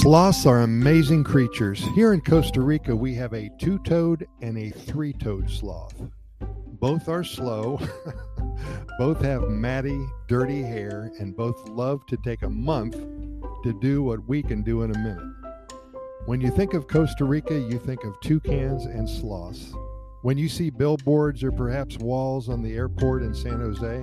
Sloths are amazing creatures. Here in Costa Rica, we have a two toed and a three toed sloth. Both are slow, both have matty, dirty hair, and both love to take a month to do what we can do in a minute. When you think of Costa Rica, you think of toucans and sloths. When you see billboards or perhaps walls on the airport in San Jose,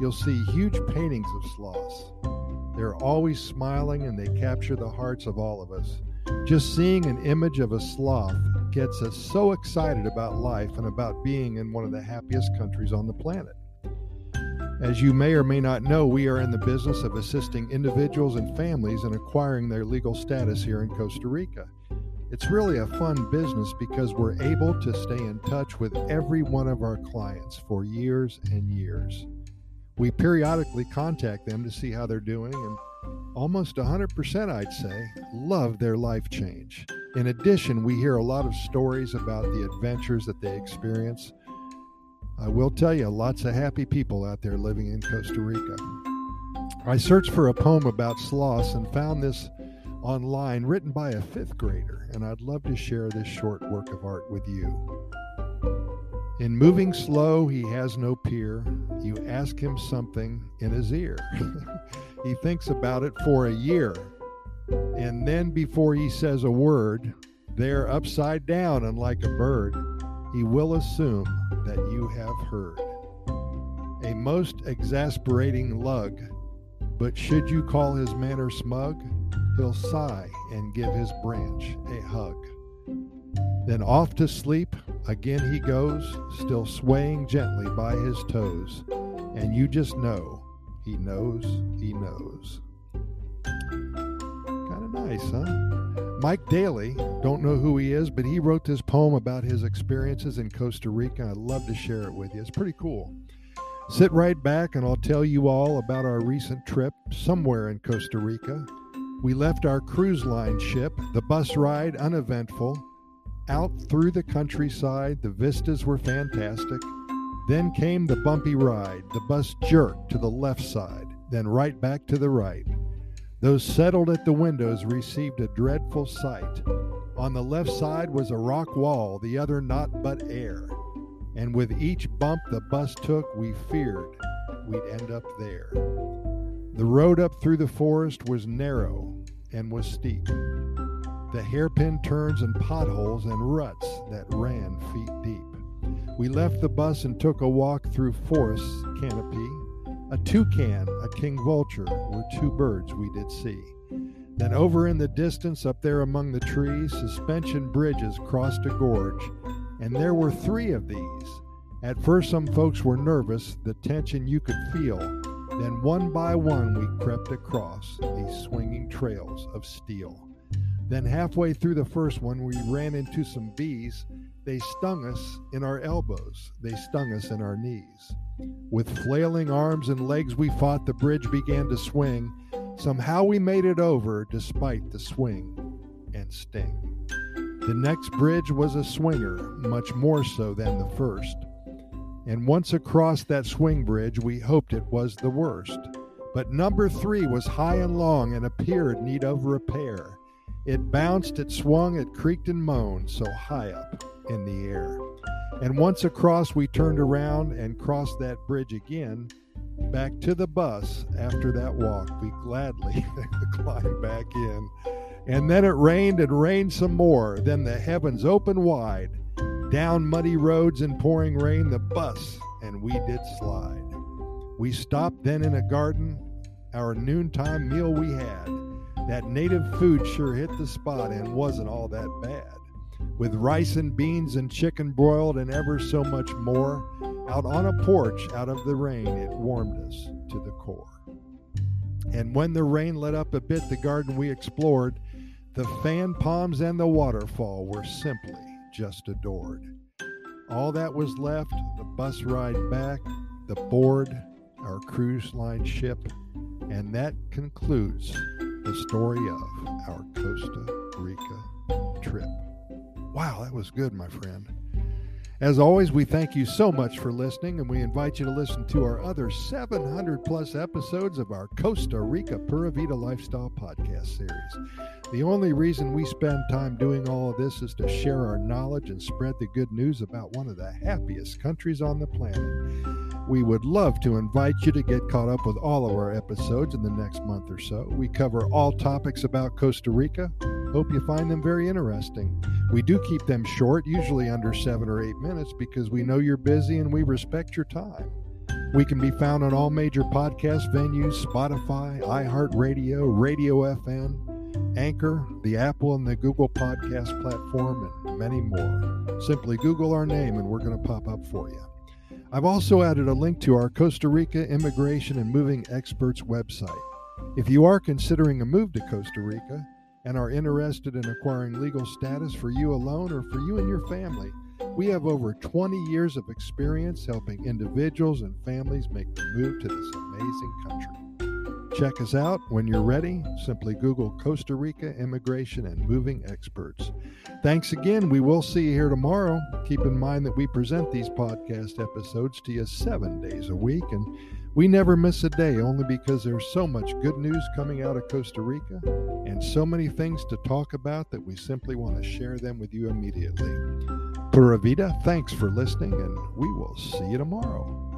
you'll see huge paintings of sloths. They're always smiling and they capture the hearts of all of us. Just seeing an image of a sloth gets us so excited about life and about being in one of the happiest countries on the planet. As you may or may not know, we are in the business of assisting individuals and families in acquiring their legal status here in Costa Rica. It's really a fun business because we're able to stay in touch with every one of our clients for years and years. We periodically contact them to see how they're doing, and almost 100%, I'd say, love their life change. In addition, we hear a lot of stories about the adventures that they experience. I will tell you, lots of happy people out there living in Costa Rica. I searched for a poem about sloths and found this online written by a fifth grader, and I'd love to share this short work of art with you. In moving slow, he has no peer. You ask him something in his ear. he thinks about it for a year. And then, before he says a word, there upside down and like a bird, he will assume that you have heard. A most exasperating lug, but should you call his manner smug, he'll sigh and give his branch a hug. Then off to sleep, again he goes, still swaying gently by his toes. And you just know, he knows, he knows. Kind of nice, huh? Mike Daly, don't know who he is, but he wrote this poem about his experiences in Costa Rica. I'd love to share it with you. It's pretty cool. Sit right back and I'll tell you all about our recent trip somewhere in Costa Rica. We left our cruise line ship, the bus ride uneventful, out through the countryside. The vistas were fantastic. Then came the bumpy ride. The bus jerked to the left side, then right back to the right. Those settled at the windows received a dreadful sight. On the left side was a rock wall, the other not but air. And with each bump the bus took, we feared we'd end up there. The road up through the forest was narrow and was steep the hairpin turns and potholes and ruts that ran feet deep. We left the bus and took a walk through forest canopy. A toucan, a king vulture, were two birds we did see. Then over in the distance, up there among the trees, suspension bridges crossed a gorge, and there were three of these. At first, some folks were nervous, the tension you could feel. Then, one by one, we crept across these swinging trails of steel. Then, halfway through the first one, we ran into some bees. They stung us in our elbows, they stung us in our knees. With flailing arms and legs, we fought. The bridge began to swing. Somehow we made it over despite the swing and sting. The next bridge was a swinger, much more so than the first. And once across that swing bridge, we hoped it was the worst. But number three was high and long and appeared need of repair. It bounced, it swung, it creaked and moaned, so high up in the air. And once across, we turned around and crossed that bridge again. Back to the bus after that walk, we gladly climbed back in. And then it rained and rained some more. Then the heavens opened wide. Down muddy roads and pouring rain, the bus and we did slide. We stopped then in a garden. Our noontime meal we had that native food sure hit the spot and wasn't all that bad. With rice and beans and chicken broiled and ever so much more, out on a porch out of the rain, it warmed us to the core. And when the rain let up a bit, the garden we explored, the fan palms and the waterfall were simply just adored. All that was left, the bus ride back, the board, our cruise line ship, and that concludes the story of our Costa Rica trip. Wow, that was good, my friend. As always, we thank you so much for listening, and we invite you to listen to our other 700 plus episodes of our Costa Rica Pura Vida Lifestyle podcast series. The only reason we spend time doing all of this is to share our knowledge and spread the good news about one of the happiest countries on the planet. We would love to invite you to get caught up with all of our episodes in the next month or so. We cover all topics about Costa Rica. Hope you find them very interesting. We do keep them short, usually under seven or eight minutes, because we know you're busy and we respect your time. We can be found on all major podcast venues Spotify, iHeartRadio, Radio FM, Anchor, the Apple and the Google Podcast platform, and many more. Simply Google our name and we're going to pop up for you. I've also added a link to our Costa Rica Immigration and Moving Experts website. If you are considering a move to Costa Rica, and are interested in acquiring legal status for you alone or for you and your family, we have over 20 years of experience helping individuals and families make the move to this amazing country. Check us out when you're ready. Simply Google Costa Rica Immigration and Moving Experts. Thanks again. We will see you here tomorrow. Keep in mind that we present these podcast episodes to you seven days a week, and we never miss a day only because there's so much good news coming out of Costa Rica and so many things to talk about that we simply want to share them with you immediately. Pura Vida, thanks for listening, and we will see you tomorrow.